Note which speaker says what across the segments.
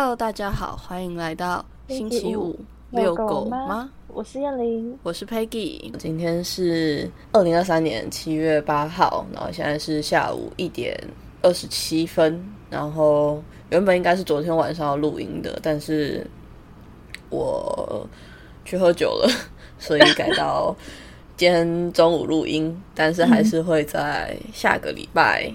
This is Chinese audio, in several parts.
Speaker 1: Hello，大家好，欢迎来到星期五
Speaker 2: 遛
Speaker 1: 狗
Speaker 2: 吗？我是燕玲，
Speaker 1: 我是 Peggy。今天是二零二三年七月八号，然后现在是下午一点二十七分。然后原本应该是昨天晚上要录音的，但是我去喝酒了，所以改到今天中午录音。但是还是会在下个礼拜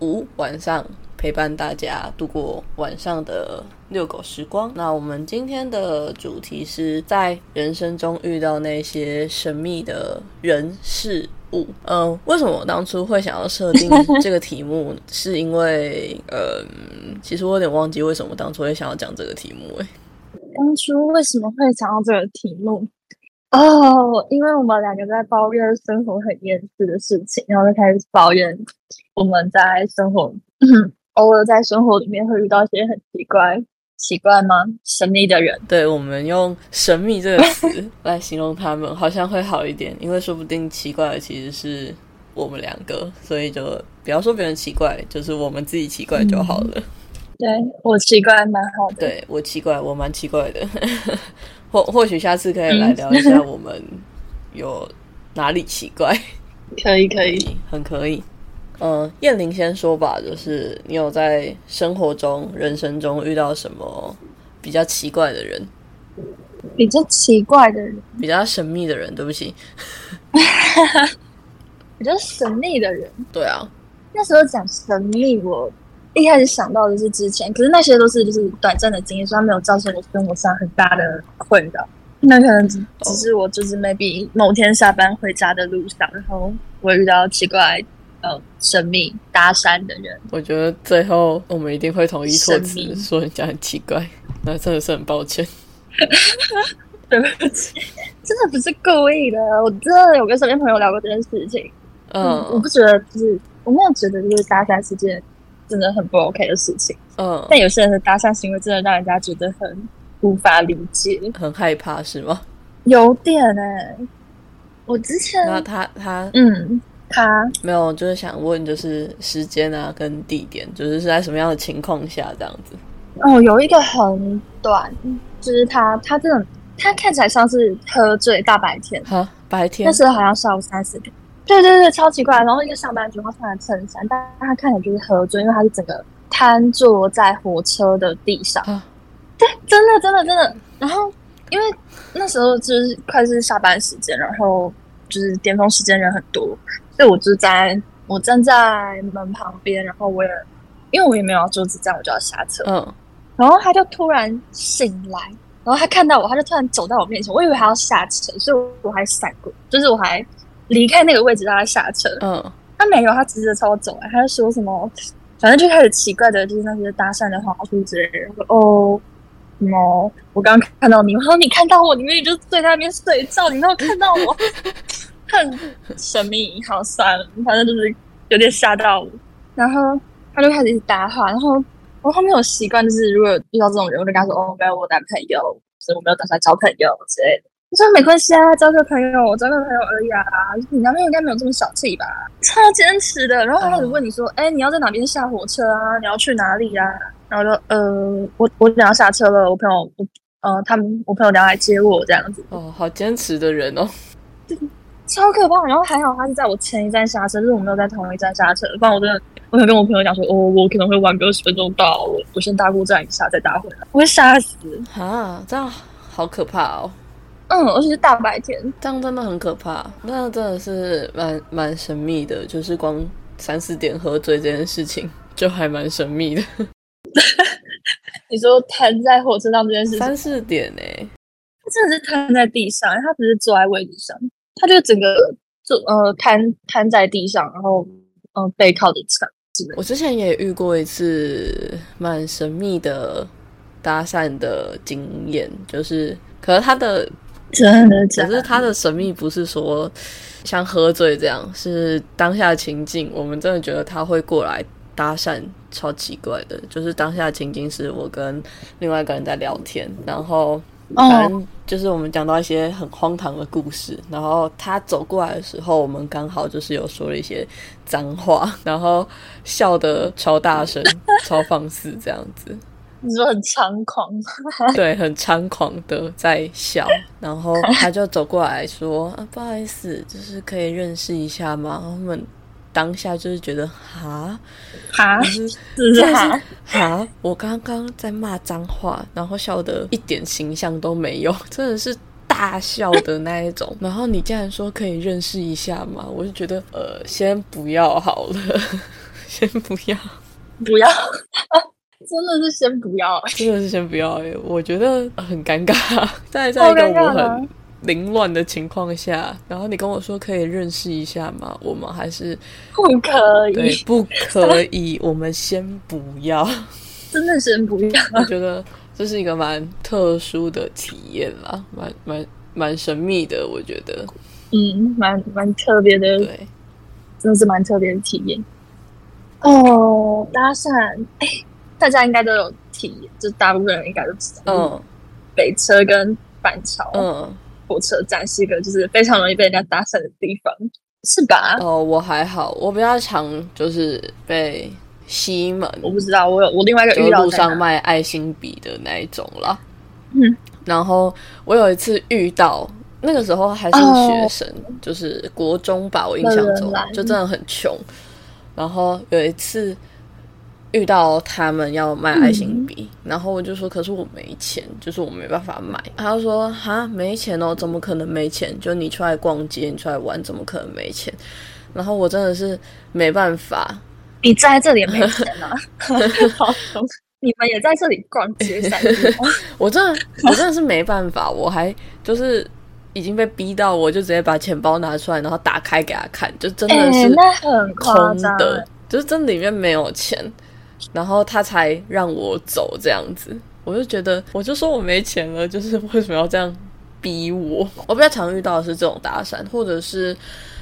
Speaker 1: 五晚上陪伴大家度过晚上的遛狗时光。那我们今天的主题是在人生中遇到那些神秘的人事物。嗯、为什么我当初会想要设定这个题目？是因为，嗯，其实我有点忘记为什么当初会想要讲这个题目、欸。
Speaker 2: 当初为什么会想到这个题目？哦，因为我们两个在抱怨生活很厌世的事情，然后就开始抱怨我们在生活，偶尔在生活里面会遇到一些很奇怪、奇怪吗？神秘的人。
Speaker 1: 对我们用“神秘”这个词 来形容他们，好像会好一点，因为说不定奇怪的其实是我们两个，所以就不要说别人奇怪，就是我们自己奇怪就好了。
Speaker 2: 对我奇怪蛮好的，
Speaker 1: 对我奇怪，我蛮奇怪的，或或许下次可以来聊一下我们有哪里奇怪，
Speaker 2: 可以可以。
Speaker 1: 很可以。嗯，燕玲先说吧，就是你有在生活中、人生中遇到什么比较奇怪的人？
Speaker 2: 比较奇怪的人，
Speaker 1: 比较神秘的人，对不起。
Speaker 2: 比较神秘的人。
Speaker 1: 对啊，
Speaker 2: 那时候讲神秘，我一开始想到的是之前，可是那些都是就是短暂的经验，所以它没有造成我生活上很大的困扰。那可能只只是我就是 maybe 某天下班回家的路上，然后我遇到奇怪呃神秘搭讪的人，
Speaker 1: 我觉得最后我们一定会统一措辞，说人家很奇怪，那真的是很抱歉。
Speaker 2: 对不起，真的不是故意的，我真的有跟身边朋友聊过这件事情。嗯，我
Speaker 1: 嗯
Speaker 2: 不觉得就是我没有觉得就是搭讪是件真的很不 OK 的事情，
Speaker 1: 嗯，
Speaker 2: 但有些人的搭讪行为真的让人家觉得很无法理解，
Speaker 1: 很害怕是吗？
Speaker 2: 有点哎、我之前
Speaker 1: 那他他
Speaker 2: 嗯，他
Speaker 1: 没有，就是想问，就是时间啊跟地点，就是是在什么样的情况下这样子？
Speaker 2: 哦有一个很短，就是他他真的他看起来像是喝醉大白天，
Speaker 1: 哈，白天
Speaker 2: 那时候好像下午三四点。对对对，超奇怪。然后一个上班族，他穿着衬衫，但他看起来就是喝醉，因为他是整个瘫坐在火车的地上。
Speaker 1: 啊，
Speaker 2: 真的真的真的。然后因为那时候就是快是下班时间，然后就是巅峰时间人很多，所以我就在我站在门旁边，然后我也因为我也没有要坐子站，我就要下车。
Speaker 1: 嗯，
Speaker 2: 然后他就突然醒来，然后他看到我，他就突然走到我面前，我以为他要下车，所以我还闪过，就是我还离开那个位置让他下车。
Speaker 1: 嗯，
Speaker 2: 他没有，他直接朝我走来，他就说什么，反正就开始奇怪的，就是那些搭讪的话术之类的。说哦，什么我刚刚看到你，我说你看到我，你明明就在那边睡觉，你没有看到我，很神秘。好，算了，反正就是有点吓到我。然后他就开始一直搭话，然后我后面有习惯，就是如果遇到这种人，我就跟他说哦，没有我男朋友，所以我没有打算交朋友之类的。我说没关系啊，交个朋友，我交个朋友而已啊。你男朋友应该没有这么小气吧？超坚持的。然后他开始问你说，哎、你要在哪边下火车啊？你要去哪里啊？然后我就呃，我我等下下车了，我朋友我呃他们我朋友等下来接我这样子，
Speaker 1: 哦，好坚持的人哦。
Speaker 2: 超可怕。然后还好他是在我前一站下车，就是我没有在同一站下车，不然我真的我想跟我朋友讲说，哦，我可能会晚个二十分钟到，我我先搭过站一下再搭回来，我会吓死。
Speaker 1: 啊，这样好可怕哦，
Speaker 2: 嗯，而且是大白天，
Speaker 1: 这样真的很可怕。那真的是蛮蛮神秘的，就是光三四点喝醉这件事情就还蛮神秘的。
Speaker 2: 你说瘫在火车上这件事情，
Speaker 1: 三四点呢、
Speaker 2: 他真的是瘫在地上，他不是坐在位置上，他就整个就呃瘫瘫在地上，然后嗯、呃背靠着墙。
Speaker 1: 我之前也遇过一次蛮神秘的搭讪的经验，就是，可是他的，
Speaker 2: 真的假的？
Speaker 1: 可是他的神秘不是说像喝醉这样，是当下情境，我们真的觉得他会过来搭讪，超奇怪的。就是当下情境是我跟另外一个人在聊天，然后反
Speaker 2: 哦，
Speaker 1: 正就是我们讲到一些很荒唐的故事，然后他走过来的时候，我们刚好就是有说了一些脏话，然后笑得超大声、超放肆这样子。
Speaker 2: 你说很猖狂，
Speaker 1: 对，很猖狂的在笑，然后他就走过来说：“啊，不好意思，就是可以认识一下吗？”我们当下就是觉得哈
Speaker 2: 哈，哈
Speaker 1: 我刚刚在骂脏话，然后笑的一点形象都没有，真的是大笑的那一种。然后你竟然说可以认识一下嘛？我就觉得呃，先不要好了，先不要，
Speaker 2: 不要，真的是先不要。
Speaker 1: 真的是先不要、欸。我觉得很尴尬，在在一个我很凌乱的情况下，然后你跟我说可以认识一下吗？我们还是
Speaker 2: 不可
Speaker 1: 对
Speaker 2: 以，
Speaker 1: 不可以，我们先不要。
Speaker 2: 真的先不要。
Speaker 1: 我觉得这是一个蛮特殊的体验啦，蛮蛮蛮神秘的。我觉得，
Speaker 2: 嗯，蛮蛮特别的，
Speaker 1: 对，
Speaker 2: 真的是蛮特别的体验。哦，搭讪，哎，大家应该都有体验，就大部分人应该都知道，
Speaker 1: 嗯
Speaker 2: 北车跟板桥
Speaker 1: 嗯，
Speaker 2: 火车站是一个就是非常容易被人家搭讪的地方，是吧？
Speaker 1: 哦，我还好，我比较常就是被西门，
Speaker 2: 我不知道，我有我另外一个
Speaker 1: 就
Speaker 2: 遇到
Speaker 1: 路上卖爱心笔的那一种啦。
Speaker 2: 嗯，
Speaker 1: 然后我有一次遇到，那个时候还是
Speaker 2: 哦
Speaker 1: 学生，就是国中吧，我印象中就真的很穷。然后有一次遇到他们要卖爱心笔，
Speaker 2: 嗯
Speaker 1: 然后我就说：“可是我没钱，就是我没办法买。”他就说：“哈，没钱哦，怎么可能没钱？就你出来逛街，你出来玩，怎么可能没钱？”然后我真的是没办法，
Speaker 2: 你在这里也没钱啊，好穷。你们也在这里逛街散步？
Speaker 1: 我真的我真的是没办法，我还就是已经被逼到，我就直接把钱包拿出来，然后打开给他看，就真的
Speaker 2: 哎、
Speaker 1: 是空
Speaker 2: 张
Speaker 1: 的，就是真的里面没有钱，然后他才让我走这样子。我就觉得，我就说我没钱了，就是为什么要这样逼我？我比较常遇到的是这种搭讪，或者是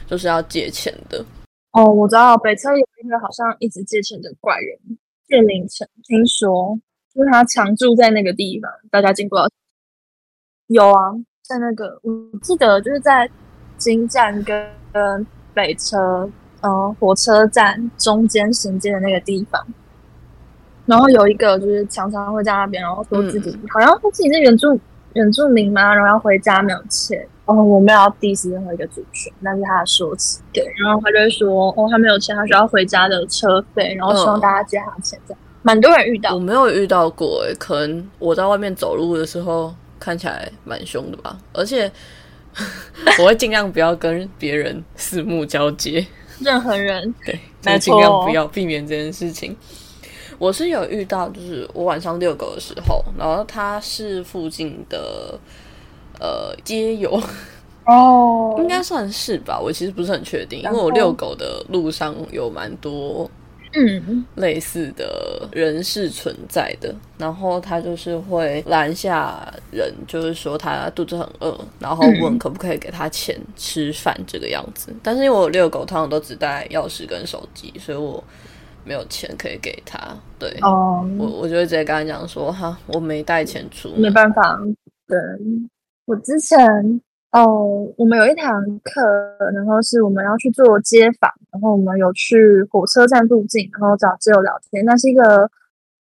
Speaker 1: 就是要借钱的。
Speaker 2: 哦，我知道北车有一个好像一直借钱的怪人，谢凌晨，听说就是他常住在那个地方，大家经过有啊，在那个我记得就是在金站跟跟北车呃火车站中间衔接的那个地方，然后有一个就是常常会在那边，然后说自己、好像说自己是原住原住民嘛，然后要回家没有钱。哦，我没有要 diss 任何一个族群，那是他的说辞。对，然后他就会说，哦，他没有钱，他需要回家的车费，然后希望
Speaker 1: 嗯
Speaker 2: 大家借他钱，这样。蛮多人遇到
Speaker 1: 我，没有遇到过、欸，可能我在外面走路的时候看起来蛮凶的吧，而且 我会尽量不要跟别人四目交接。
Speaker 2: 任何人
Speaker 1: 对，
Speaker 2: 没
Speaker 1: 就尽量不要避免这件事情。我是有遇到，就是我晚上遛狗的时候，然后他是附近的呃街友，
Speaker 2: 哦。
Speaker 1: 应该算是吧，我其实不是很确定，因为我遛狗的路上有蛮多
Speaker 2: 嗯。
Speaker 1: 类似的人是存在的，然后他就是会拦下人，就是说他肚子很饿，然后问
Speaker 2: 嗯。
Speaker 1: 可不可以给他钱吃饭这个样子。但是因为我遛狗通常都只带钥匙跟手机，所以我没有钱可以给他。对，
Speaker 2: 哦，
Speaker 1: 我我就会直接跟他讲说，哈，我没带钱出门。
Speaker 2: 没办法，对，我之前哦，我们有一堂课，然后是我们要去做街访，然后我们有去火车站附近，然后找室友聊天。那是一个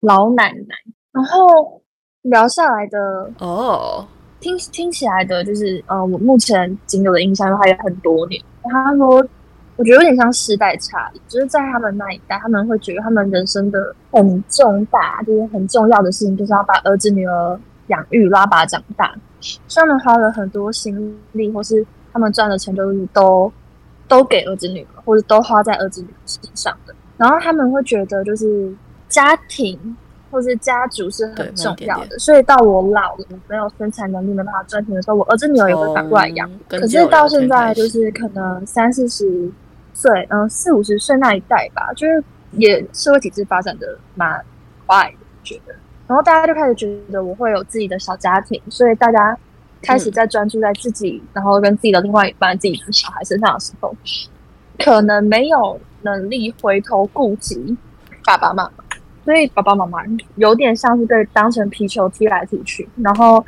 Speaker 2: 老奶奶，然后聊下来的，
Speaker 1: 哦，
Speaker 2: 听听起来的就是，呃，我目前仅有的印象，因为他也很多年。他说，我觉得有点像世代差异，就是在他们那一代，他们会觉得他们人生的很重大，就是很重要的事情，就是要把儿子女儿养育，拉拔长大。所以他们花了很多心力，或是他们赚的钱，就是都都给儿子女儿，或者都花在儿子女儿身上的。然后他们会觉得，就是家庭或是家族是很重要的。所以到我老了，没有生产能力，没办法赚钱的时候，我儿子女儿也会反过来养。可是到现在，就是可能三四十岁，嗯、四五十岁那一代吧，就是也社会体制发展的蛮快的，觉得。然后大家就开始觉得我会有自己的小家庭，所以大家开始在专注在自己，然后跟自己的另外一半、自己的小孩身上的时候，可能没有能力回头顾及爸爸妈妈，所以爸爸妈妈有点像是被当成皮球踢来踢去，然后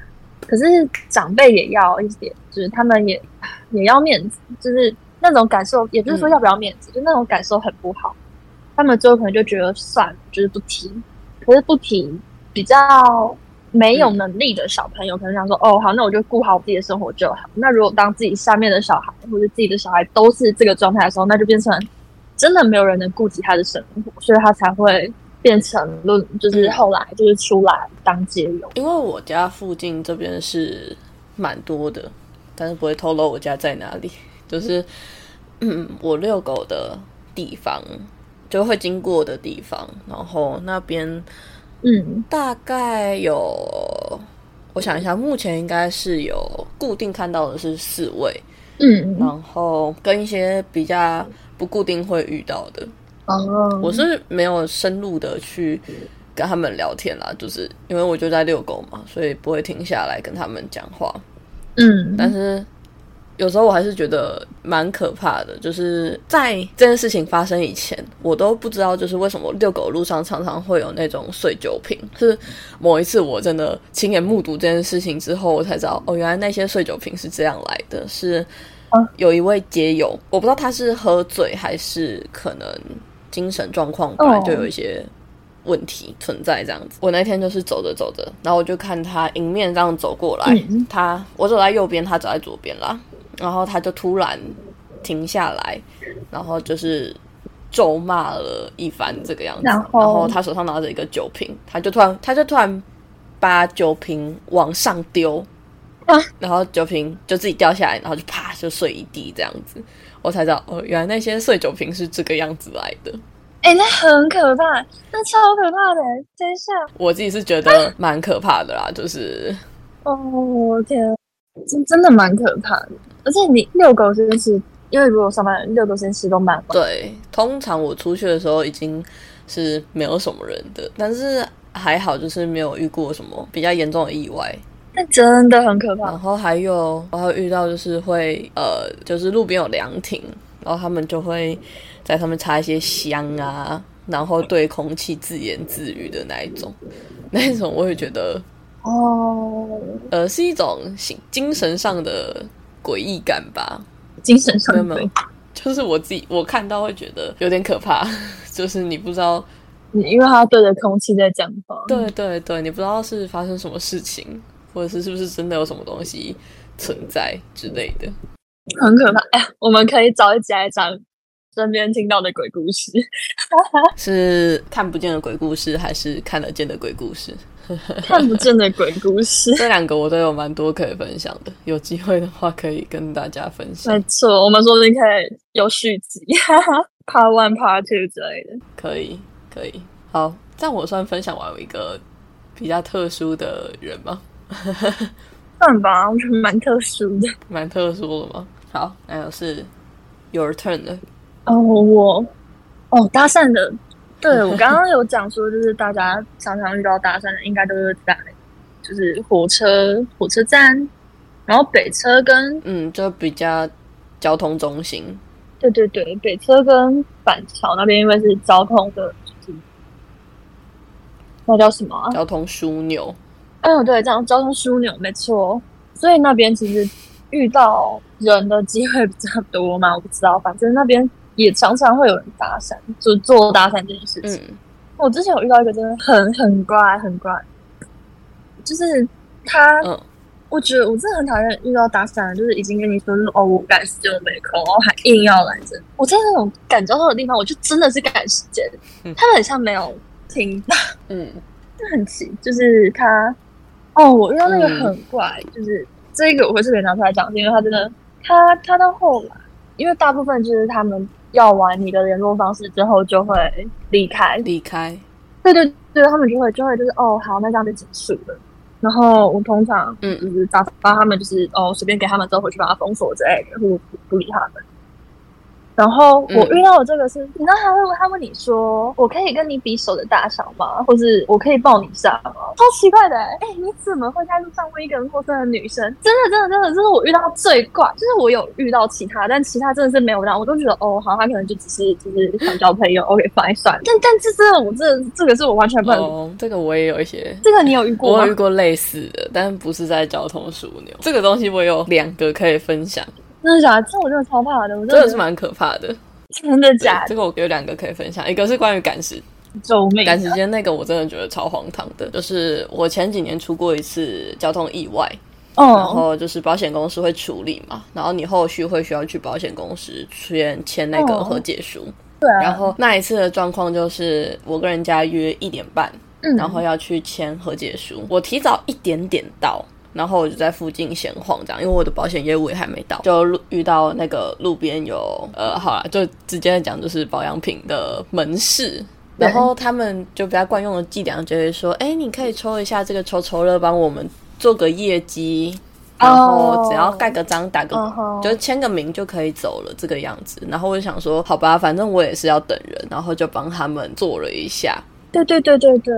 Speaker 2: 可是长辈也要一点，就是他们也也要面子，就是那种感受，也不是说
Speaker 1: 嗯
Speaker 2: 要不要面子，就那种感受很不好。他们最后可能就觉得算了，就是不提。可是不提，比较没有能力的小朋友，可能想说，哦，好，那我就顾好自己的生活就好。那如果当自己下面的小孩或者自己的小孩都是这个状态的时候，那就变成真的没有人能顾及他的生活，所以他才会变成论，就是后来就是出来当街友。
Speaker 1: 因为我家附近这边是蛮多的，但是不会透露我家在哪里。就是嗯，我遛狗的地方，就会经过的地方，然后那边。
Speaker 2: 嗯，
Speaker 1: 大概有，我想一下，目前应该是有固定看到的是四位，
Speaker 2: 嗯，
Speaker 1: 然后跟一些比较不固定会遇到的，
Speaker 2: 哦，
Speaker 1: 我是没有深入的去跟他们聊天啦，就是因为我就在遛狗嘛，所以不会停下来跟他们讲话，
Speaker 2: 嗯，
Speaker 1: 但是。有时候我还是觉得蛮可怕的，就是在这件事情发生以前，我都不知道，就是为什么遛狗路上常常会有那种碎酒瓶。是某一次我真的亲眼目睹这件事情之后，我才知道，哦，原来那些碎酒瓶是这样来的。是有一位街友，我不知道他是喝醉还是可能精神状况本来就有一些问题存在这样子。我那天就是走着走着，然后我就看他迎面这样走过来，他我走在右边，他走在左边啦。然后他就突然停下来，然后就是咒骂了一番这个样子。然后他手上拿着一个酒瓶，他就突然他就突然把酒瓶往上丢，啊然后酒瓶就自己掉下来，然后就啪就碎一地这样子。我才知道哦，原来那些碎酒瓶是这个样子来的。
Speaker 2: 哎，那很可怕，那超可怕的。等一下，
Speaker 1: 我自己是觉得蛮可怕的啦，就是
Speaker 2: 哦，我天，真真的蛮可怕的。而且你遛狗这件事，因为如果上班遛狗这件事都蛮
Speaker 1: 对，通常我出去的时候已经是没有什么人的，但是还好就是没有遇过什么比较严重的意外。
Speaker 2: 那真的很可怕。
Speaker 1: 然后还有我还遇到就是会呃，就是路边有凉亭，然后他们就会在上面插一些香啊，然后对空气自言自语的那一种，那一种我也觉得
Speaker 2: 哦，
Speaker 1: 呃，是一种精精神上的。诡异感吧，
Speaker 2: 精神上
Speaker 1: 没有，就是我自己我看到会觉得有点可怕，就是你不知道，
Speaker 2: 因为他对着空气在讲话，
Speaker 1: 对对对，你不知道是发生什么事情，或者是是不是真的有什么东西存在之类的，
Speaker 2: 很可怕。哎，我们可以找一集来讲身边听到的鬼故事，
Speaker 1: 是看不见的鬼故事，还是看得见的鬼故事？
Speaker 2: 看不见的鬼故事，
Speaker 1: 这两个我都有蛮多可以分享的。有机会的话，可以跟大家分享。
Speaker 2: 没错，我们说不定可以有续集，Part One、Part Two 之类的。
Speaker 1: 可以，可以。好，这样我算分享完一个比较特殊的人吗？
Speaker 2: 算吧，我觉得蛮特殊的，
Speaker 1: 蛮特殊的吗？好，那有是 Your Turn 的。
Speaker 2: 哦，我哦，搭讪的。对我刚刚有讲说，就是大家常常遇到搭讪的，应该都是在就是火车火车站，然后北车跟
Speaker 1: 嗯，就比较交通中心。
Speaker 2: 对对对，北车跟板桥那边，因为是交通的，那叫什么？
Speaker 1: 交通枢纽。
Speaker 2: 嗯，对，这样交通枢纽没错。所以那边其实遇到人的机会比较多嘛，我不知道，反正那边。也常常会有人搭讪，就做搭讪这件事情。我之前有遇到一个真的很很怪很怪，就是他，我觉得我真的很讨厌遇到搭讪，就是已经跟你说哦我赶时间我没空，然后还硬要来着。我在那种赶交通的地方，我就真的是赶时间。他很像没有听到，
Speaker 1: 嗯，
Speaker 2: 就很奇，就是他，哦，我遇到那个很怪，就是这个我会特别拿出来讲，因为他真的，他他到后来，因为大部分就是他们。要完你的联络方式之后，就会离开。
Speaker 1: 离开，
Speaker 2: 对对对，他们就会就会就是哦，好，那这样就结束了。然后我通常嗯，就是打发他们，就是哦，随便给他们之后回去把它封锁之类的，或不不理他们。然后我遇到的这个是，你知道他会他问你说，我可以跟你比手的大小吗？或是我可以抱你一下吗？超奇怪的，哎，你怎么会在路上问一个陌生的女生？真的，真的，真的，这是我遇到最怪。就是我有遇到其他，但其他真的是没有让我都觉得哦，好，他可能就只是就是想交朋友，OK，放一算。但但这真的，我这这个是我完全不能。
Speaker 1: 哦，这个我也有一些，
Speaker 2: 这个你有遇过
Speaker 1: 吗？我遇过类似的，但不是在交通枢纽。这个东西我有两个可以分享。
Speaker 2: 真的假的？这我真的超怕的，我
Speaker 1: 真的是蛮可怕的。
Speaker 2: 真的假？
Speaker 1: 这个我有两个可以分享，一个是关于赶时
Speaker 2: 救命啊！
Speaker 1: 赶时间那个我真的觉得超荒唐的，就是我前几年出过一次交通意外，然
Speaker 2: 嗯，
Speaker 1: 后就是保险公司会处理嘛，然后你后续会需要去保险公司签签那个
Speaker 2: 哦
Speaker 1: 和解书。
Speaker 2: 对啊，
Speaker 1: 然后那一次的状况就是我跟人家约一点半，
Speaker 2: 嗯，
Speaker 1: 然后要去签和解书，我提早一点点到。然后我就在附近闲晃，这样，因为我的保险业务也还没到，就路遇到那个路边有呃，好了，就直接讲就是保养品的门市，然后他们就比较惯用的伎俩就会说，哎，你可以抽一下这个抽抽乐，帮我们做个业绩，然后只要盖个章，打个就签个名就可以走了，这个样子。然后我就想说，好吧，反正我也是要等人，然后就帮他们做了一下。
Speaker 2: 对对对对对，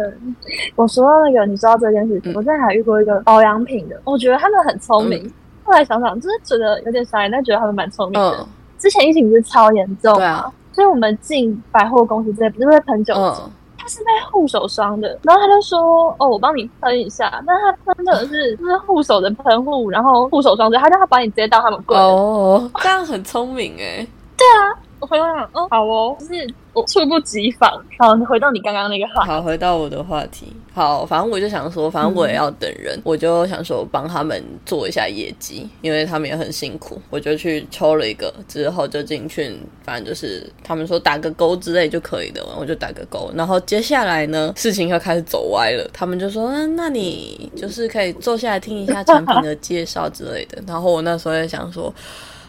Speaker 2: 我说到那个，你知道这件事情，
Speaker 1: 嗯
Speaker 2: 我之前还遇过一个保养品的，我觉得他们很聪明。后来想想，就是觉得有点傻眼，但觉得他们蛮聪明的。
Speaker 1: 嗯
Speaker 2: 之前疫情不是超严重嘛，
Speaker 1: 对啊
Speaker 2: 所以我们进百货公司之类不是会喷酒精，
Speaker 1: 嗯，
Speaker 2: 他是卖护手霜的，然后他就说：“哦，我帮你喷一下。”但他喷的是就是护手的喷雾，然后护手霜之类，他叫他把你直接到他们柜。
Speaker 1: 哦，这样很聪明哎。
Speaker 2: 我回头想，哦，好哦，就是我猝不及防。好，回到你刚刚那个话，
Speaker 1: 好，回到我的话题。好，反正我就想说，反正我也要等人，我就想说帮他们做一下业绩，因为他们也很辛苦。我就去抽了一个，之后就进去，反正就是他们说打个勾之类就可以的，我就打个勾。然后接下来呢，事情又开始走歪了，他们就说，嗯，那你就是可以坐下来听一下产品的介绍之类的。然后我那时候也想说。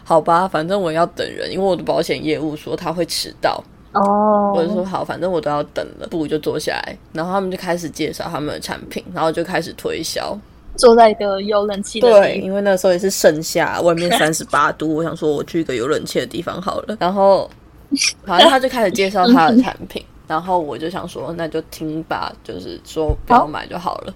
Speaker 1: 好吧，反正我要等人，因为我的保险业务说他会迟到，
Speaker 2: 哦，
Speaker 1: 我就说好，反正我都要等了，不如就坐下来。然后他们就开始介绍他们的产品，然后就开始推销。
Speaker 2: 坐在一个有冷气的
Speaker 1: 对，
Speaker 2: 地方
Speaker 1: 因为那时候也是盛夏，外面三十八度，我想说我去一个有冷气的地方好了。然后，反正他就开始介绍他的产品，然后我就想说那就听吧，就是说不要买就好了。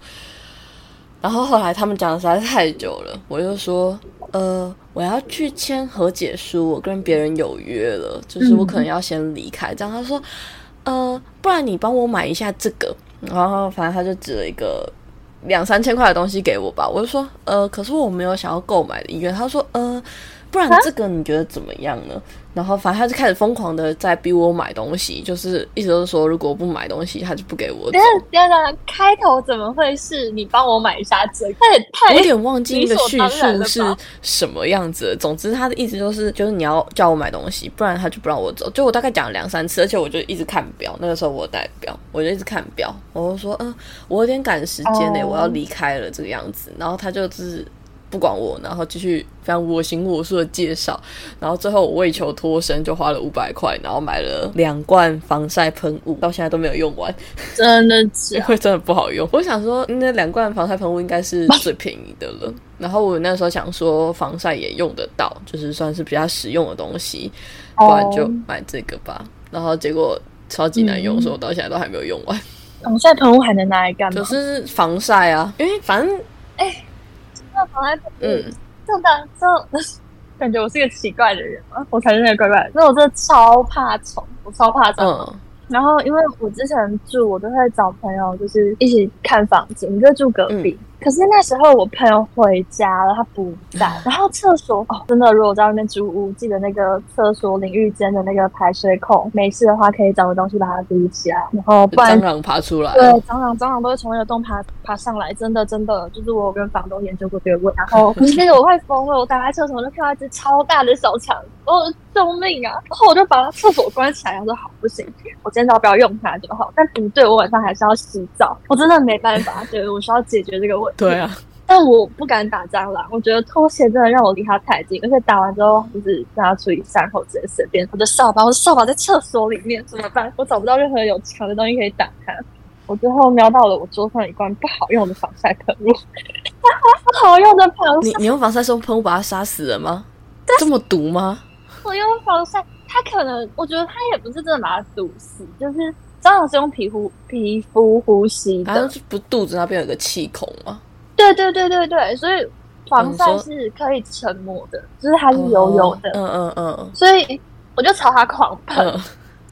Speaker 1: 然后后来他们讲的实在是太久了，我就说，呃，我要去签和解书，我跟别人有约了，就是我可能要先离开。这样他说，呃，不然你帮我买一下这个，然后反正他就指了一个两三千块的东西给我吧，我就说，呃，可是我没有想要购买的意愿。他说，呃，不然这个你觉得怎么样呢？然后反正他就开始疯狂的在逼我买东西，就是一直都是说，如果我不买东西，他就不给我走
Speaker 2: 等等下，等，开头怎么会是你帮我买一下这个？他也太
Speaker 1: 我有点忘记那个叙述是什么样子了。总之，他的意思就是，就是你要叫我买东西，不然他就不让我走。就我大概讲了两三次，而且我就一直看表。那个时候我有带表，我就一直看表，我就说，嗯、我有点赶时间呢、
Speaker 2: 哦
Speaker 1: 我要离开了这个样子。然后他就是不管我，然后继续非常我行我素的介绍。然后最后我为求脱身，就花了五百块，然后买了两罐防晒喷雾，到现在都没有用完。
Speaker 2: 真的是
Speaker 1: 因为真的不好用。我想说，那两罐防晒喷雾应该是最便宜的了。然后我那时候想说，防晒也用得到，就是算是比较实用的东西，不然就买这个吧。然后结果超级难用，
Speaker 2: 嗯
Speaker 1: 所以我到现在都还没有用完。
Speaker 2: 防晒喷雾还能拿来干嘛？
Speaker 1: 就是防晒啊，因为反正
Speaker 2: 那防晒喷雾，
Speaker 1: 嗯，
Speaker 2: 这的就感觉我是一个奇怪的人嘛，我才是那个怪怪的。那我真的超怕虫，我超怕虫。
Speaker 1: 嗯
Speaker 2: 然后因为我之前住，我都会找朋友，就是一起看房子，我们就住隔壁。
Speaker 1: 嗯
Speaker 2: 可是那时候我朋友回家了，他不在。然后厕所哦，真的，如果我在外面租屋，记得那个厕所淋浴间的那个排水孔，没事的话可以找个东西把它堵起来，然后不然
Speaker 1: 蟑螂爬出来
Speaker 2: 对，蟑螂，蟑螂都会从那个洞爬爬上来，真的真的，就是我有跟房东研究过这个问题。然后 那个我快疯了，我打开厕所就看到一只超大的小强，哦，救命啊！然后我就把厕所关起来，然后说好不行，我今天只要不要用它就好。但不对，我晚上还是要洗澡，我真的没办法，对我需要解决这个问题。
Speaker 1: 对啊，
Speaker 2: 但我不敢打蟑螂，我觉得拖鞋真的让我离它太近，而且打完之后就是让它处理伤口，直接随便。我的扫把，我的扫把在厕所里面怎么办？我找不到任何有墙的东西可以打它。我最后瞄到了我桌上一罐不好用的防晒喷雾，不好用的防晒，
Speaker 1: 你你用防晒霜喷雾把它杀死了吗？这么毒吗？
Speaker 2: 我用防晒，它可能我觉得它也不是真的把它毒死，就是蟑螂是用皮肤皮肤呼吸的
Speaker 1: 好像，是不肚子那边有个气孔吗？
Speaker 2: 对对对对对，所以防晒是可以沉默的，就是它是油油的，
Speaker 1: 嗯嗯嗯
Speaker 2: 所以我就朝它狂喷，
Speaker 1: 嗯，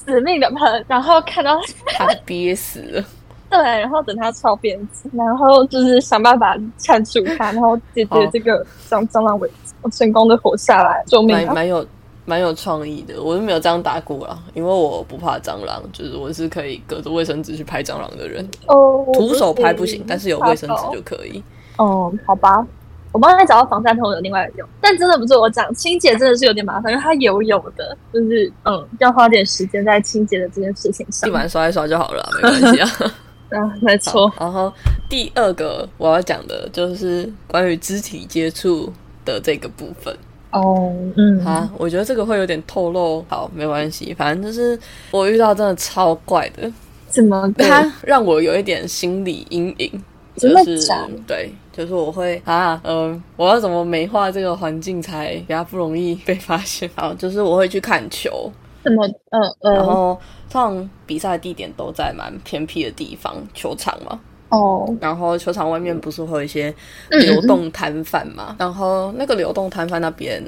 Speaker 2: 死命的喷，然后看到
Speaker 1: 它憋死了。
Speaker 2: 对，然后等它超辫子，然后就是想办法铲除它，然后解决这个蟑蟑螂危机，我成功的活下来，救命啊！
Speaker 1: 蛮蛮有蛮有创意的。我是没有这样打过啦，因为我不怕蟑螂，就是我是可以隔着卫生纸去拍蟑螂的人。
Speaker 2: 哦，
Speaker 1: 徒手拍不行，但是有卫生纸就可以。
Speaker 2: 哦，好吧，我帮你找到防晒头有另外用，但真的不是我讲，清洁真的是有点麻烦，因为它油油的，就是嗯，要花点时间在清洁的这件事情上
Speaker 1: 地。板刷一刷就好了啊，没关系啊。
Speaker 2: 啊，没错，
Speaker 1: 然后第二个我要讲的就是关于肢体接触的这个部分。
Speaker 2: 哦，嗯，
Speaker 1: 啊，我觉得这个会有点透露，好，没关系，反正就是我遇到真的超怪的，
Speaker 2: 怎么个
Speaker 1: 它让我有一点心理阴影，
Speaker 2: 真
Speaker 1: 就是对，就是我会啊，嗯、我要怎么美化这个环境才比较不容易被发现？好，就是我会去看球，
Speaker 2: 怎么？嗯嗯
Speaker 1: 然后通常比赛地点都在蛮偏僻的地方，球场嘛，
Speaker 2: 哦，
Speaker 1: 然后球场外面不是会有一些
Speaker 2: 嗯
Speaker 1: 流动摊贩嘛，然后那个流动摊贩那边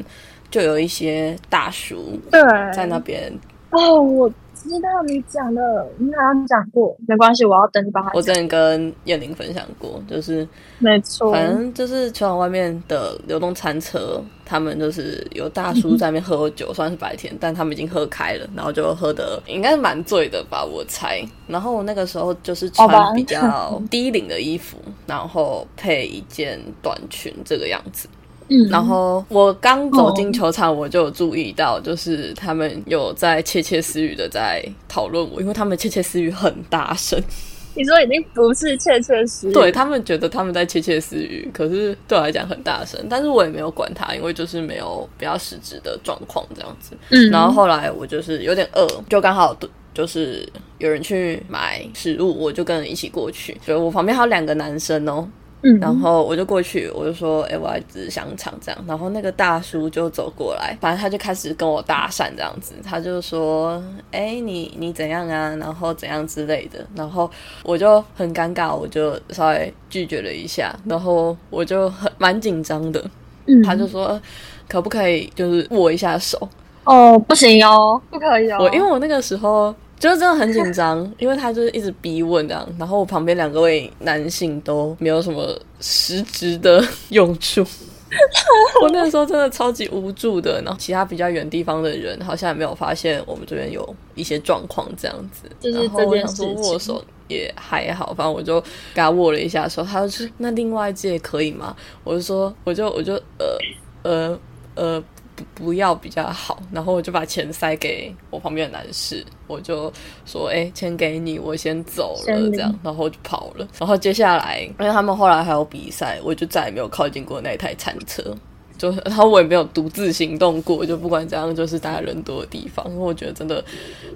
Speaker 1: 就有一些大叔
Speaker 2: 对，
Speaker 1: 在那边
Speaker 2: 哦，我知道你讲的，你好像讲过，没关系，我要等你把它。
Speaker 1: 我之前跟燕玲分享过，就是
Speaker 2: 没错，
Speaker 1: 反正就是球场外面的流动餐车，他们就是有大叔在那边喝酒，算是白天，但他们已经喝开了，然后就喝的应该是蛮醉的吧，我猜。然后我那个时候就是穿比较低领的衣服，然后配一件短裙这个样子。
Speaker 2: 嗯，
Speaker 1: 然后我刚走进球场，我就有注意到，就是他们有在窃窃私语的在讨论我，因为他们窃窃私语很大声。
Speaker 2: 你说已经不是窃窃私语，
Speaker 1: 对他们觉得他们在窃窃私语，可是对我来讲很大声，但是我也没有管他，因为就是没有比较实质的状况这样子。
Speaker 2: 嗯，
Speaker 1: 然后后来我就是有点饿，就刚好就是有人去买食物，我就跟人一起过去，所以我旁边还有两个男生哦，
Speaker 2: 嗯，
Speaker 1: 然后我就过去，我就说：“哎、我要一只香肠这样。”然后那个大叔就走过来，反正他就开始跟我搭讪这样子，他就说：“哎、你你怎样啊？然后怎样之类的。”然后我就很尴尬，我就稍微拒绝了一下，然后我就很蛮紧张的，
Speaker 2: 嗯
Speaker 1: 他就说：“可不可以就是握一下手？”
Speaker 2: 哦，不行哦，不可以哦，
Speaker 1: 我因为我那个时候就是真的很紧张，因为他就是一直逼问这样，然后我旁边两个位男性都没有什么实质的 用处。我那时候真的超级无助的，然后其他比较远地方的人好像也没有发现我们这边有一些状况这样子，
Speaker 2: 就是
Speaker 1: 然后我想说
Speaker 2: 事
Speaker 1: 握手也还好，反正我就跟他握了一下手，他就说那另外一只也可以吗？我就说我就我就呃呃呃不不要比较好，然后我就把钱塞给我旁边的男士，我就说哎、钱给你，我先走了这样，然后就跑了。然后接下来因为他们后来还有比赛，我就再也没有靠近过那台餐车。就然后我也没有独自行动过，就不管怎样，就是大家人多的地方，因为我觉得真的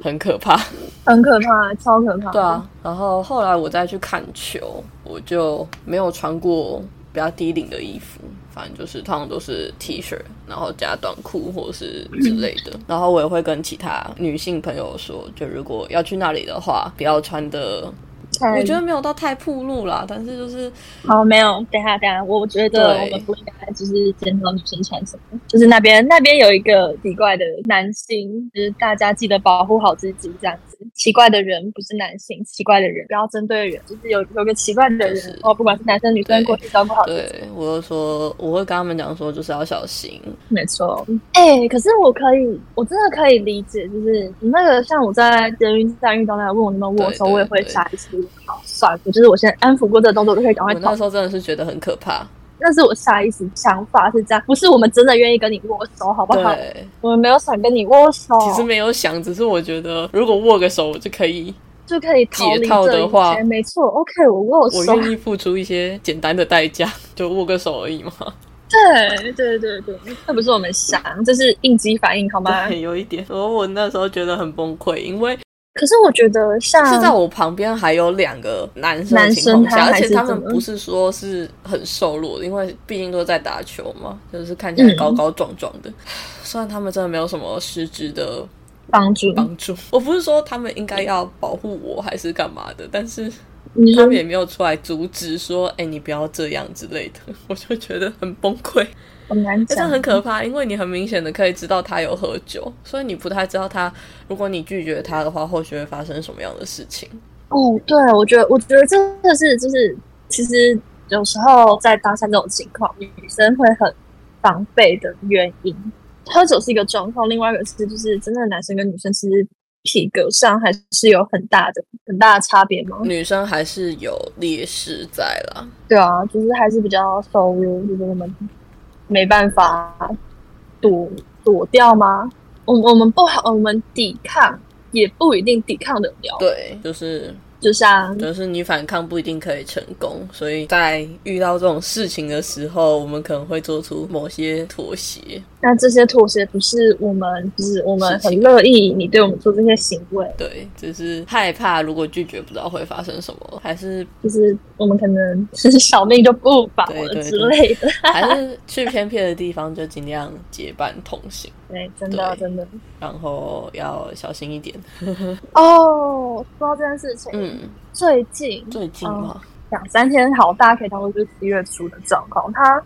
Speaker 1: 很可怕。
Speaker 2: 很可怕，超可怕，
Speaker 1: 对啊，，然后后来我再去看球，我就没有穿过比较低领的衣服，反正就是通常都是 T 恤，然后加短裤或是之类的。然后我也会跟其他女性朋友说，就如果要去那里的话，不要穿的，
Speaker 2: 太
Speaker 1: 我觉得没有到太铺路啦，但是就是
Speaker 2: 好，没有，等下，等下，我觉得我们不应该就是检讨女生穿什么，就是那边那边有一个奇怪的男性，就是大家记得保护好自己，这样子。奇怪的人不是男性，奇怪的人不要针对人，就是有有个奇怪的人，
Speaker 1: 就是
Speaker 2: 哦，不管是男生女生，
Speaker 1: 对
Speaker 2: 过去照顾好自己。
Speaker 1: 对我就说，我会跟他们讲说，就是要小心。
Speaker 2: 没错，哎、可是我可以，我真的可以理解，就是你那个像我在捷运站遇到那个问我能不能握手，我也会
Speaker 1: 对
Speaker 2: 下意识好算了，就是我先安抚过这个动作，我就可以赶快逃
Speaker 1: 我那时。候真的是觉得很可怕。
Speaker 2: 那是我下意识想法是这样，不是我们真的愿意跟你握手，好不好？
Speaker 1: 对，
Speaker 2: 我们没有想跟你握手，
Speaker 1: 其实没有想，只是我觉得如果握个手，我就可以
Speaker 2: 就可以逃离
Speaker 1: 解套
Speaker 2: 这一
Speaker 1: 的话
Speaker 2: 切。没错，OK，我握
Speaker 1: 我
Speaker 2: 手。
Speaker 1: 愿意付出一些简单的代价，就握个手而已嘛。
Speaker 2: 对对对对，那不是我们想，这是应激反应，好吗？
Speaker 1: 对，有一点。然后我那时候觉得很崩溃，因为
Speaker 2: 可是我觉得像
Speaker 1: 是在我旁边还有两个男生情况下，
Speaker 2: 生他
Speaker 1: 而且他们不是说是很瘦弱的，因为毕竟都在打球嘛，就是看起来高高壮壮的。虽然他们真的没有什么实质的
Speaker 2: 帮助，
Speaker 1: 帮助，我不是说他们应该要保护我还是干嘛的，但是他们也没有出来阻止说，哎、你不要这样之类的，我就觉得很崩溃。
Speaker 2: 很难讲，
Speaker 1: 这很可怕，因为你很明显的可以知道他有喝酒，所以你不太知道他，如果你拒绝他的话，后续会发生什么样的事情。
Speaker 2: 哦，对，我觉得，我觉得真的是就是，其实有时候在搭讪这种情况，女生会很防备的原因，喝酒是一个状况，另外一个是就是真的男生跟女生其实体格上还是有很大的很大的差别吗？
Speaker 1: 女生还是有劣势在啦。
Speaker 2: 对啊，就是还是比较瘦弱，就是我们没办法躲躲掉吗？我我们不好，我们抵抗也不一定抵抗得了。
Speaker 1: 对，就是
Speaker 2: 就像
Speaker 1: 就是你反抗不一定可以成功，所以在遇到这种事情的时候，我们可能会做出某些妥协。
Speaker 2: 那这些妥协不是我们，就是我们很乐意你对我们做这些行为，
Speaker 1: 对，只是害怕如果拒绝不知道会发生什么，还是
Speaker 2: 就是我们可能是小命就不保了之类的。
Speaker 1: 还是去偏僻的地方就尽量结伴同行，
Speaker 2: 对，真的真的。
Speaker 1: 然后要小心一点。
Speaker 2: 哦，说到这件事情，
Speaker 1: 嗯，
Speaker 2: 最近
Speaker 1: 最近嘛，
Speaker 2: 两三天好，大家可以当做就是十月初的状况。他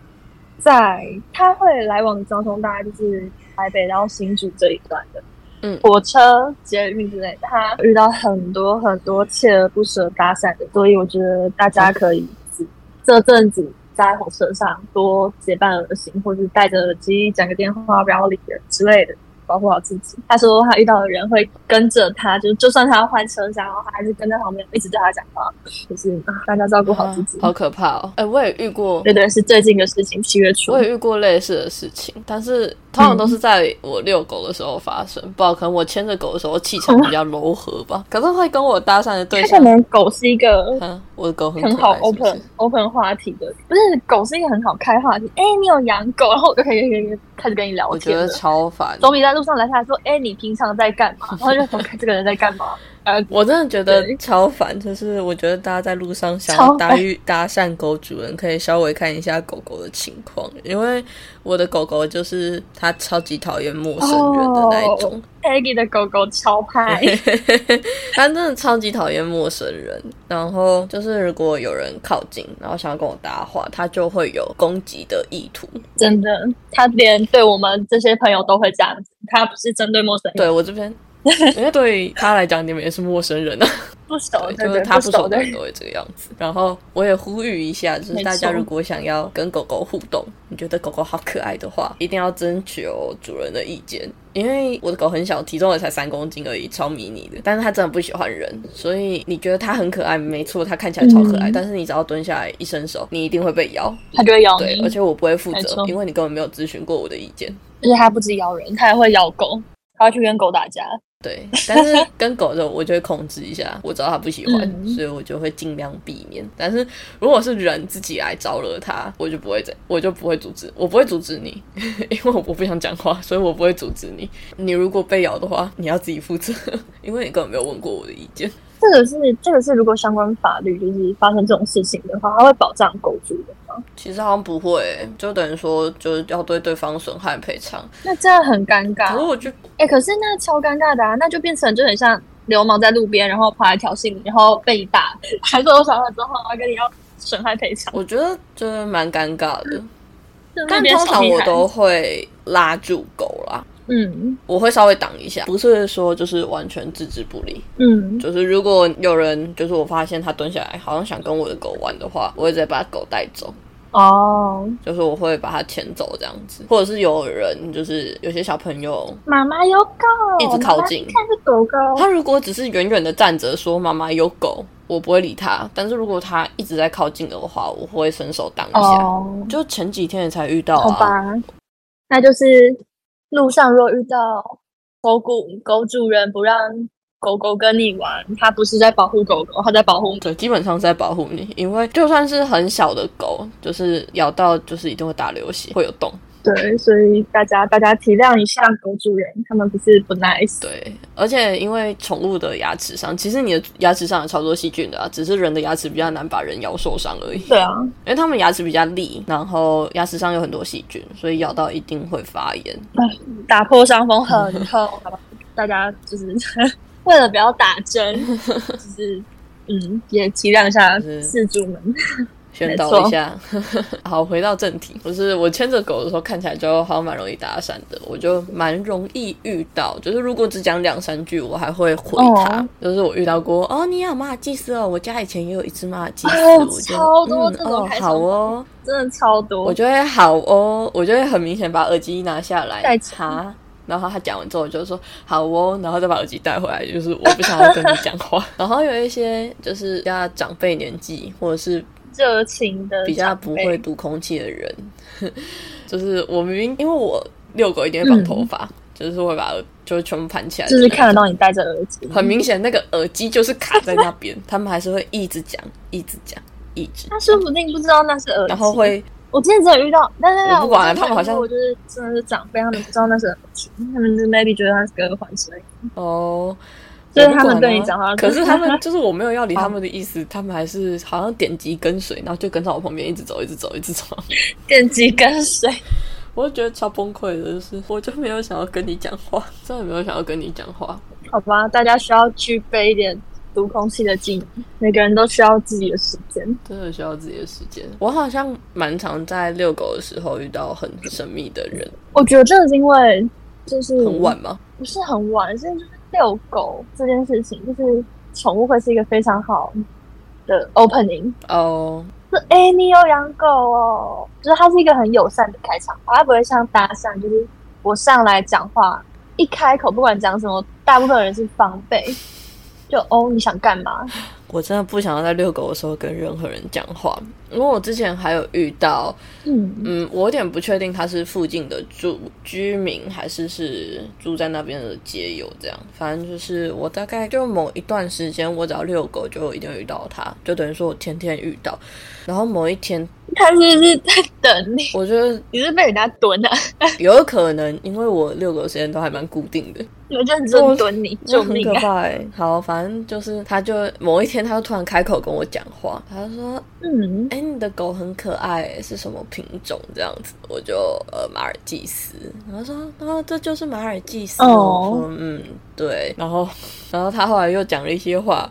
Speaker 2: 在他会来往的交通大概就是台北到新竹这一段的，
Speaker 1: 嗯
Speaker 2: 火车、捷运之类的，他遇到很多很多锲而不舍搭讪的，所以我觉得大家可以这阵子在火车上多结伴而行，或者是戴着耳机讲个电话，不要理人之类的。保护好自己。他说他遇到的人会跟着他，就就算他要换车厢，他还是跟在旁边一直对他讲话，就是啊大家照顾好自己。
Speaker 1: 好可怕哦！哎、我也遇过，
Speaker 2: 对对，是最近的事情，七月初
Speaker 1: 我。也遇过类似的事情，但是通常都是在我遛狗的时候发生。不知道可能我牵着狗的时候气场比较柔和吧，可是会跟我搭讪的对象
Speaker 2: 他可，能狗是一个
Speaker 1: 嗯，我的狗很
Speaker 2: 很好 open
Speaker 1: 是
Speaker 2: open 话题的，不是狗是一个很好开话题。哎、你有养狗，然后我就可以开始跟你聊
Speaker 1: 我觉得。超烦。
Speaker 2: 总比在路上拦下来说：“哎、你平常在干嘛？”然后就说：“看这个人在干嘛？”呃，
Speaker 1: 我真的觉得超烦，就是我觉得大家在路上想要搭遇搭讪狗主人，可以稍微看一下狗狗的情况，因为我的狗狗就是它超级讨厌陌生人的那一种
Speaker 2: ，Peggy 的狗狗超派，
Speaker 1: 它真的超级讨厌陌生人。然后就是如果有人靠近，然后想要跟我搭话，它就会有攻击的意图。
Speaker 2: 真的，它连对我们这些朋友都会这样子，它不是针对陌生人，
Speaker 1: 对我这边，因为对他来讲，你们也是陌生人啊。
Speaker 2: 不熟，
Speaker 1: 对，
Speaker 2: 对对，
Speaker 1: 就是他不
Speaker 2: 不熟的
Speaker 1: 人都会这个样子。然后我也呼吁一下，就是大家如果想要跟狗狗互动，你觉得狗狗好可爱的话，一定要征求主人的意见。因为我的狗很小，体重也才三公斤而已，超迷你的。但是它真的不喜欢人，所以你觉得它很可爱，没错，它看起来超可爱。
Speaker 2: 嗯
Speaker 1: 但是你只要蹲下来一伸手，你一定会被咬。
Speaker 2: 它就会咬
Speaker 1: 对，而且我不会负责，因为你根本没有咨询过我的意见。
Speaker 2: 而且它不止咬人，它还会咬狗，它会去跟狗打架。
Speaker 1: 对，但是跟狗的我就会控制一下，我知道它不喜欢，
Speaker 2: 嗯
Speaker 1: 所以我就会尽量避免。但是如果是人自己来招惹它，我就不会这，我就不会阻止，我不会阻止你，因为我不想讲话，所以我不会阻止你。你如果被咬的话，你要自己负责，因为你根本没有问过我的意见。
Speaker 2: 这个是这个是，如果相关法律就是发生这种事情的话，它会保障狗主人吗？
Speaker 1: 其实好像不会、就等于说就是要对对方损害赔偿。
Speaker 2: 那这样很尴尬。
Speaker 1: 可是我就
Speaker 2: 哎、可是那超尴尬的啊，那就变成就很像流氓在路边，然后跑来挑衅你，然后被你打，还受伤了之后，他跟你要损害赔偿。
Speaker 1: 我觉得就是蛮尴尬的，但通常我都会拉住狗啦。
Speaker 2: 嗯。
Speaker 1: 我会稍微挡一下，不是说就是完全置之不理。
Speaker 2: 嗯。
Speaker 1: 就是如果有人，就是我发现他蹲下来，好像想跟我的狗玩的话，我会直接把狗带走，
Speaker 2: 哦，
Speaker 1: 就是我会把它牵走这样子，或者是有人，就是有些小朋友，
Speaker 2: 妈妈有狗，
Speaker 1: 一直靠近。
Speaker 2: 看是狗狗。
Speaker 1: 他如果只是远远的站着说妈妈有狗，我不会理他，但是如果他一直在靠近的话，我会伸手挡一下。
Speaker 2: 哦，
Speaker 1: 就前几天才遇到啊，
Speaker 2: 好吧，那就是路上若遇到狗狗狗主人不让狗狗跟你玩，它不是在保护狗狗，它在保护你。
Speaker 1: 对，基本上是在保护你，因为就算是很小的狗，就是咬到就是一定会打流血，会有洞。
Speaker 2: 对，所以大家大家体谅一下狗主人，他们不是不 nice。
Speaker 1: 对，而且因为宠物的牙齿上，其实你的牙齿上有超多细菌的啊，只是人的牙齿比较难把人咬受伤而已。
Speaker 2: 对啊，
Speaker 1: 因为他们牙齿比较利，然后牙齿上有很多细菌，所以咬到一定会发炎。
Speaker 2: 打破伤风很痛，好吧？大家就是 为了不要打针，就是嗯，也体谅一下
Speaker 1: 是
Speaker 2: 饲主们。
Speaker 1: 宣导一下。好，回到正题，就是我牵着狗的时候，看起来就好像蛮容易搭讪的，我就蛮容易遇到。就是如果只讲两三句，我还会回他。
Speaker 2: 哦
Speaker 1: 就是我遇到过哦，你养马尔济斯哦，我家以前也有一只马尔济斯，
Speaker 2: 哦
Speaker 1: 我就
Speaker 2: 超多
Speaker 1: 嗯
Speaker 2: 这种
Speaker 1: 哦好哦，
Speaker 2: 真的超多。
Speaker 1: 我就会好哦，我就会很明显把耳机拿下来
Speaker 2: 再
Speaker 1: 查。然后他讲完之后，我就说好哦，然后再把耳机带回来，就是我不想要跟你讲话。然后有一些就是家长辈年纪，或者是
Speaker 2: 热情的
Speaker 1: 比较不会读空气的人，就是我明明因为我遛狗一定会绑头发，就是会把耳就是全部盘起来
Speaker 2: 就，是看得到你戴着耳机，
Speaker 1: 很明显那个耳机就是卡在那边，他们还是会一直讲，一直讲，一直
Speaker 2: 他说不定不知道那是耳机，
Speaker 1: 然后会
Speaker 2: 我之前只有遇到，但是
Speaker 1: 我不管了他们好像
Speaker 2: 我就是真的是长辈，他们不知道那是耳机，他们就 maybe 觉得它是个耳环之类的，
Speaker 1: 哦。
Speaker 2: 就是他们
Speaker 1: 我不管啊
Speaker 2: 对你讲话，
Speaker 1: 可是他们就是我没有要理 他们的意思，他们还是好像点击跟随，然后就跟在我旁边一直走，一直走，一直走。
Speaker 2: 点击跟随，
Speaker 1: 我就觉得超崩溃的，就是我就没有想要跟你讲话，真的没有想要跟你讲话。
Speaker 2: 好吧，大家需要具备一点读空气的技能，每个人都需要自己的时间。
Speaker 1: 真的需要自己的时间。我好像蛮常在遛狗的时候遇到很神秘的人，
Speaker 2: 我觉得这是因为就是
Speaker 1: 很晚吗？
Speaker 2: 不是很晚，是就是遛狗这件事情，就是宠物会是一个非常好的 opening。
Speaker 1: 哦，
Speaker 2: 是哎、诶你有养狗哦，就是它是一个很友善的开场白，它不会像搭讪，就是我上来讲话，一开口不管讲什么，大部分人是防备，就哦你想干嘛？
Speaker 1: 我真的不想要在遛狗的时候跟任何人讲话，因为我之前还有遇到，
Speaker 2: 嗯，
Speaker 1: 嗯，我有点不确定他是附近的住居民还是是住在那边的街友，这样，反正就是我大概就某一段时间，我只要遛狗就一定会遇到他，就等于说我天天遇到，然后某一天，
Speaker 2: 它是不是在等你？
Speaker 1: 我觉得
Speaker 2: 你是被人家蹲的、啊，
Speaker 1: 有可能，因为我遛狗的时间都还蛮固定的，
Speaker 2: 有认真蹲你，救
Speaker 1: 很可！怕哎、好，反正就是他就某一天他就突然开口跟我讲话，他就说
Speaker 2: 嗯，
Speaker 1: 哎、你的狗很可爱欸，是什么品种？这样子，我就呃马尔济斯，然后说，啊，这就是马尔济斯。
Speaker 2: 哦
Speaker 1: 我说，嗯，对。然后，然后他后来又讲了一些话，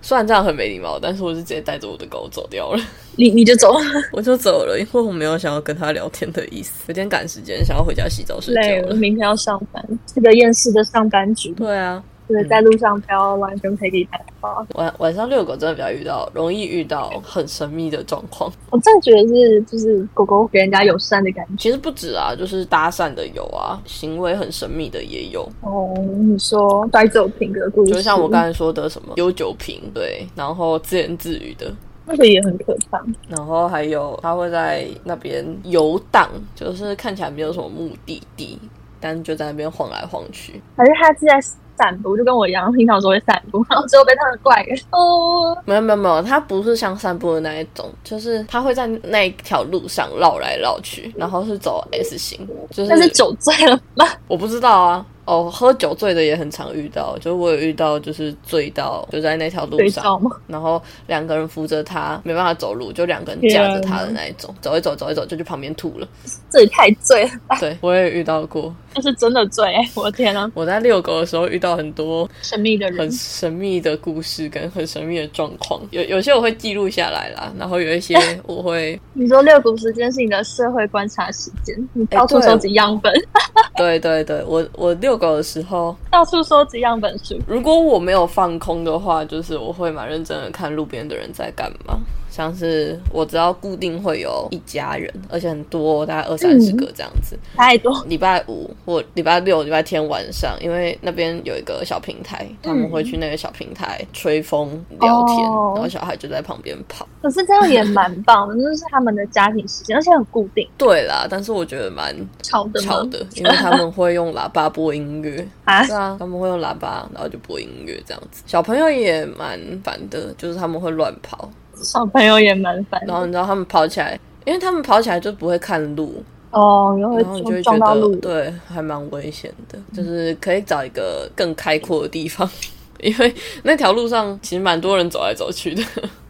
Speaker 1: 虽然这样很没礼貌，但是我是直接带着我的狗走掉了，
Speaker 2: 你你就走，
Speaker 1: 我就走了，因为我没有想要跟他聊天的意思，有点赶时间，想要回家洗澡睡觉了。
Speaker 2: 明天要上班，是个厌世的上班族，
Speaker 1: 对啊，
Speaker 2: 对，在路上不要完全陪你打话。
Speaker 1: 晚晚上遛狗真的比较遇到容易遇到很神秘的状况。
Speaker 2: 我真的觉得是，就是狗狗给人家友善的感觉。
Speaker 1: 其实不止啊，就是搭讪的有啊，行为很神秘的也有。
Speaker 2: 哦，你说带走品格故事，
Speaker 1: 就像我刚才说的什么丢酒瓶，对，然后自言自语的，
Speaker 2: 那个也很可怕。
Speaker 1: 然后还有他会在那边游荡，就是看起来没有什么目的地，但就在那边晃来晃去。
Speaker 2: 还是他是在散步，就跟我一样，平常说会散步，然 后之后被他们怪人。哦，
Speaker 1: 没有没有没有，他不是像散步的那一种，就是他会在那一条路上绕来绕去，然后是走 S 型，就是
Speaker 2: 那是酒醉了吗？
Speaker 1: 我不知道啊。哦，喝酒醉的也很常遇到，就我有遇到，就是醉到就在那条路上？然后两个人扶着他，没办法走路，就两个人架着他的那一种，走一走，走一走就去旁边吐了。
Speaker 2: 这也太醉了吧，
Speaker 1: 对我也遇到过，
Speaker 2: 那是真的醉、我的天啊，
Speaker 1: 我在遛狗的时候遇到很多
Speaker 2: 神秘的人
Speaker 1: 很。神秘的故事跟很神秘的状况，有有些我会记录下来啦，然后有一些 我会，
Speaker 2: 你说遛狗时间是你的社会观察时间，你到处
Speaker 1: 哎对
Speaker 2: 收集样本，
Speaker 1: 对对对，我我遛狗的时候，
Speaker 2: 到处收集样本书。
Speaker 1: 如果我没有放空的话，就是我会蛮认真的看路边的人在干嘛。像是我知道固定会有一家人，而且很多，大概二三十个这样子。
Speaker 2: 太多，
Speaker 1: 礼拜五或礼拜六、礼拜天晚上，因为那边有一个小平台，他们会去那个小平台吹风聊天，
Speaker 2: 哦
Speaker 1: 然后小孩就在旁边跑。
Speaker 2: 可是这样也蛮 棒的，就是他们的家庭时间，而且很固定，
Speaker 1: 对啦，但是我觉得蛮
Speaker 2: 吵的
Speaker 1: 吵的，因为他们会用喇叭播音乐。
Speaker 2: 啊
Speaker 1: 对啊，他们会用喇叭，然后就播音乐这样子。小朋友也蛮烦的，就是他们会乱跑，
Speaker 2: 小朋友也蛮烦
Speaker 1: 然后你知道他们跑起来，因为他们跑起来就不会看路，
Speaker 2: 哦，然后
Speaker 1: 你就
Speaker 2: 会
Speaker 1: 会觉得
Speaker 2: 撞到路，
Speaker 1: 对，还蛮危险的，就是可以找一个更开阔的地方。因为那条路上其实蛮多人走来走去的，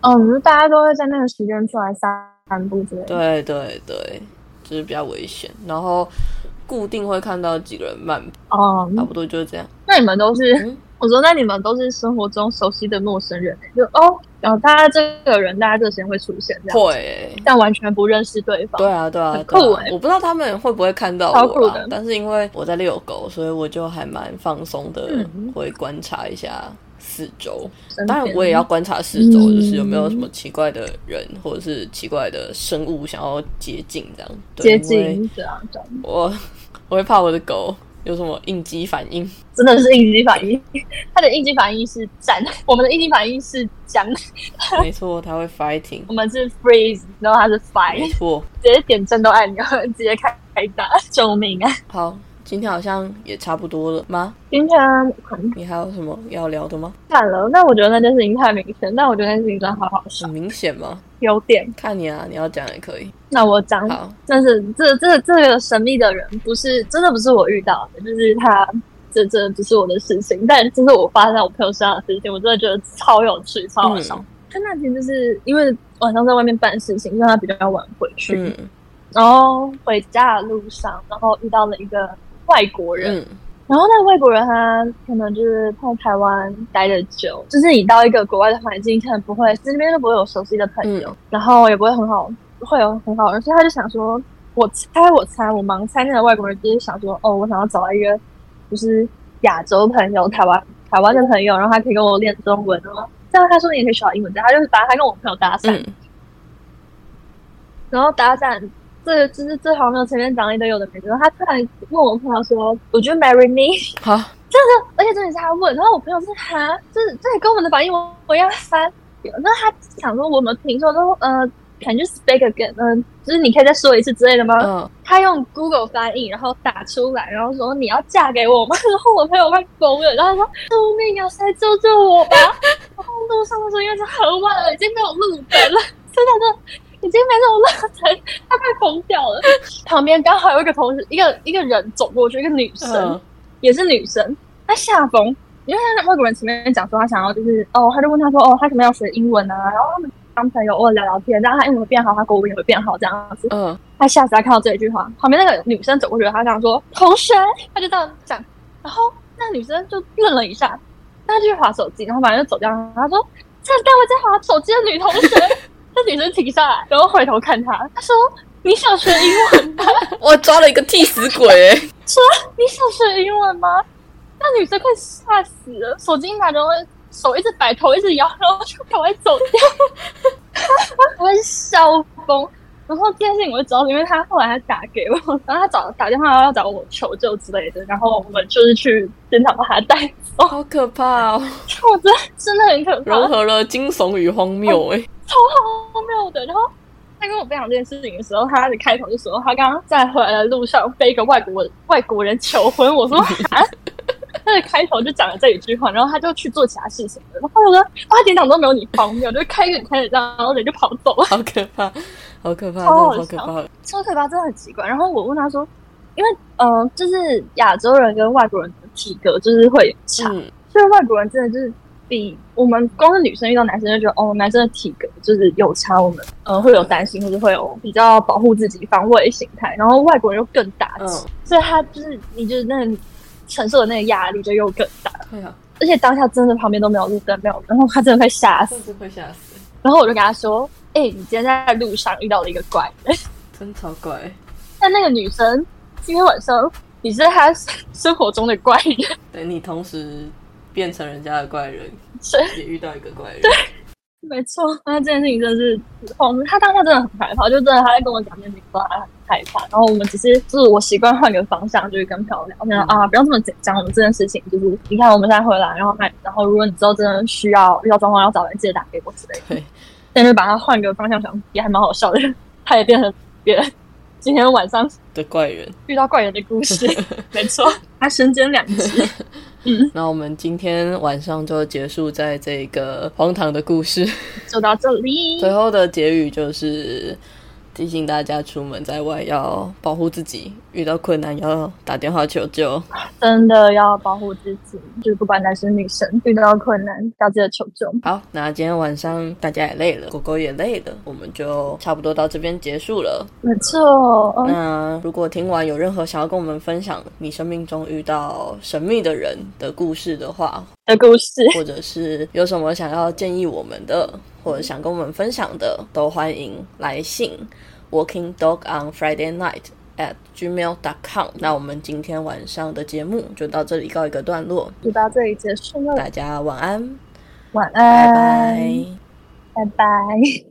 Speaker 2: 嗯，大家都会在那个时间出来散散步之类的。
Speaker 1: 对对对，就是比较危险。然后固定会看到几个人慢跑，
Speaker 2: 哦，
Speaker 1: 差不多就是这样。
Speaker 2: 那你们都是？
Speaker 1: 嗯
Speaker 2: 我说，那你们都是生活中熟悉的陌生人、就哦，然后大家这个人，大家这个时间会出现这样，
Speaker 1: 会欸、
Speaker 2: 但完全不认识对方。
Speaker 1: 对啊，对啊，
Speaker 2: 很酷欸
Speaker 1: 我不知道他们会不会看到我啊
Speaker 2: 超酷的，
Speaker 1: 但是因为我在遛狗，所以我就还蛮放松的，
Speaker 2: 嗯
Speaker 1: 会观察一下四周。当然，我也要观察四周，
Speaker 2: 嗯
Speaker 1: 就是有没有什么奇怪的人或者是奇怪的生物想要接近这样。对
Speaker 2: 接近，对啊，这样
Speaker 1: 我 我会怕我的狗有什么应激反应。
Speaker 2: 真的是应激反应。他的应激反应是战，我们的应激反应是僵，
Speaker 1: 没错，他会 fighting。
Speaker 2: 我们是 freeze，然后他是 fight，
Speaker 1: 错，
Speaker 2: 直接点战斗按钮，直接开开打，救命啊！
Speaker 1: 好，今天好像也差不多了吗？
Speaker 2: 今天
Speaker 1: 你还有什么要聊的吗？
Speaker 2: 看了，那我觉得那件事情太明显，但我觉得那件事情真的好好笑
Speaker 1: 很，明显吗？
Speaker 2: 有点。
Speaker 1: 看你啊，你要讲也可以。
Speaker 2: 那我讲
Speaker 1: 好，
Speaker 2: 但是这这这个神秘的人不是真的不是我遇到的，就是他这这不是我的事情，但这是我发生在我朋友身上的事情，我真的觉得超有趣，超好笑。
Speaker 1: 嗯
Speaker 2: 就那天就是因为晚上在外面办事情，让他比较晚回去，
Speaker 1: 嗯
Speaker 2: 然后回家的路上，然后遇到了一个外国人，
Speaker 1: 嗯。
Speaker 2: 然后那个外国人他可能就是在台湾待的久，就是你到一个国外的环境，可能不会这边都不会有熟悉的朋友，
Speaker 1: 嗯。
Speaker 2: 然后也不会很好，会有很好人，所以他就想说，我猜我猜我盲猜那个外国人就是想说，哦，我想要找到一个就是亚洲朋友，台湾台湾的朋友，然后他可以跟我练中文哦。这样他说你也可以学好英文，这样他就是把他跟我朋友搭讪，
Speaker 1: 嗯。
Speaker 2: 然后搭讪，这个就是这好像没有前面讲了一堆有的没的。然后他突然问我朋友说：“Would you marry me？”
Speaker 1: 好，
Speaker 2: 而且重点是他问，然后我朋友是哈，就是这也跟我们的反应我我一样翻。那他想说我们听说都呃，Can you speak again？嗯、就是你可以再说一次之类的吗？
Speaker 1: 嗯，
Speaker 2: 他用 Google 翻译，然后打出来，然后说你要嫁给我吗？然后我朋友快疯了，然后他说救命啊，谁救救我吧！然后路上的时候因为是很晚了，已经没有路灯了，真的真的已经没有路灯，他快疯掉了。旁边刚好有一个同事，一个一个人走过去，一个女生，
Speaker 1: 嗯
Speaker 2: 也是女生，她吓疯，因为他外国人前面讲说他想要就是哦，他就问他说哦，他可能要学英文啊，然后他们当朋友偶尔聊聊天，然后他英文会变好，他国文也会变好这样子。
Speaker 1: 嗯，
Speaker 2: 他吓死他看到这一句话，旁边那个女生走过去，他这样说同学，他就这样讲，然后那个女生就愣了一下，她就去划手机，然后反正就走掉，他说这待会在划手机的女同学，那女生停下来，然后回头看他，他说你想学英文吗？
Speaker 1: 我抓了一个替死鬼、欸，
Speaker 2: 说你想学英文吗？那女生快吓死了，手机拿着，手一直摆，头一直摇，然后就赶快走掉，我会笑疯。然后这件事情我就知道，因为他后来他打给我，然后他找打电话要找我求救之类的，然后我们就是去现场把他带走。
Speaker 1: 好可怕哦！
Speaker 2: 我真的真的很可怕，
Speaker 1: 融合了惊悚与荒谬、欸，
Speaker 2: 超荒谬的。然后他跟我分享这件事情的时候，他的开头就说他刚刚在回来的路上被一个外国外国人求婚。我说 啊，他的开头就讲了这一句话，然后他就去做其他事情了。然后我说他点场都没有你荒谬，就开始开始这样，然后人就跑走了，
Speaker 1: 好可怕，好可怕，
Speaker 2: 超好
Speaker 1: 好可怕。
Speaker 2: 超可怕，真的很奇怪。然后我问他说，因为嗯、呃就是亚洲人跟外国人的体格就是会有差，
Speaker 1: 嗯。
Speaker 2: 所以外国人真的就是比我们光是女生遇到男生就觉得哦，男生的体格就是有差，我们呃会有担心，或者会有比较保护自己、防卫心态，然后外国人又更大
Speaker 1: 嗯，
Speaker 2: 所以他就是你就是那个承受的那个压力就又更大，
Speaker 1: 对啊，
Speaker 2: 而且当下真的旁边都没有路灯，没有，然后他真的会吓死。
Speaker 1: 会吓死，
Speaker 2: 然后我就跟他说：“哎、你今天在路上遇到了一个怪人，
Speaker 1: 真超怪。
Speaker 2: 但那个女生今天晚上你是她生活中的怪人，
Speaker 1: 对你同时变成人家的怪人，
Speaker 2: 是
Speaker 1: 也遇到一个怪人，对
Speaker 2: 没错，那这件事情真的是荒谬。他当下真的很害怕，就真的他在跟我讲这件事情，说他很害怕。然后我们只是就是我习惯换个方向，就是跟朋友聊，我说啊，不要这么紧张。我们这件事情就是，你看我们现在回来，然后还然后如果你之后真的需要遇到状况要找人，记得打给我之类的。
Speaker 1: 对，
Speaker 2: 但是把它换个方向想，也还蛮好笑的。他也变成别人今天晚上
Speaker 1: 的怪人。
Speaker 2: 遇到怪人的故事，没错，他身兼两职。嗯，
Speaker 1: 那我们今天晚上就结束在这个荒唐的故事，
Speaker 2: 就到这里。
Speaker 1: 最后的结语就是提醒大家出门在外要保护自己，遇到困难要打电话求救。
Speaker 2: 真的要保护自己，就是不管男生女生，遇到困难要记得求救。
Speaker 1: 好，那今天晚上大家也累了，狗狗也累了，我们就差不多到这边结束了。
Speaker 2: 没错，
Speaker 1: 那如果听完有任何想要跟我们分享你生命中遇到神秘的人的故事的话，
Speaker 2: 的故事，
Speaker 1: 或者是有什么想要建议我们的，或者想跟我们分享的，都欢迎来信 Walking Dog on Friday Night at gmail.com。那我们今天晚上的节目就到这里告一个段落，
Speaker 2: 就到这里结束了。
Speaker 1: 大家晚安，
Speaker 2: 晚安拜，
Speaker 1: 拜。
Speaker 2: 拜拜。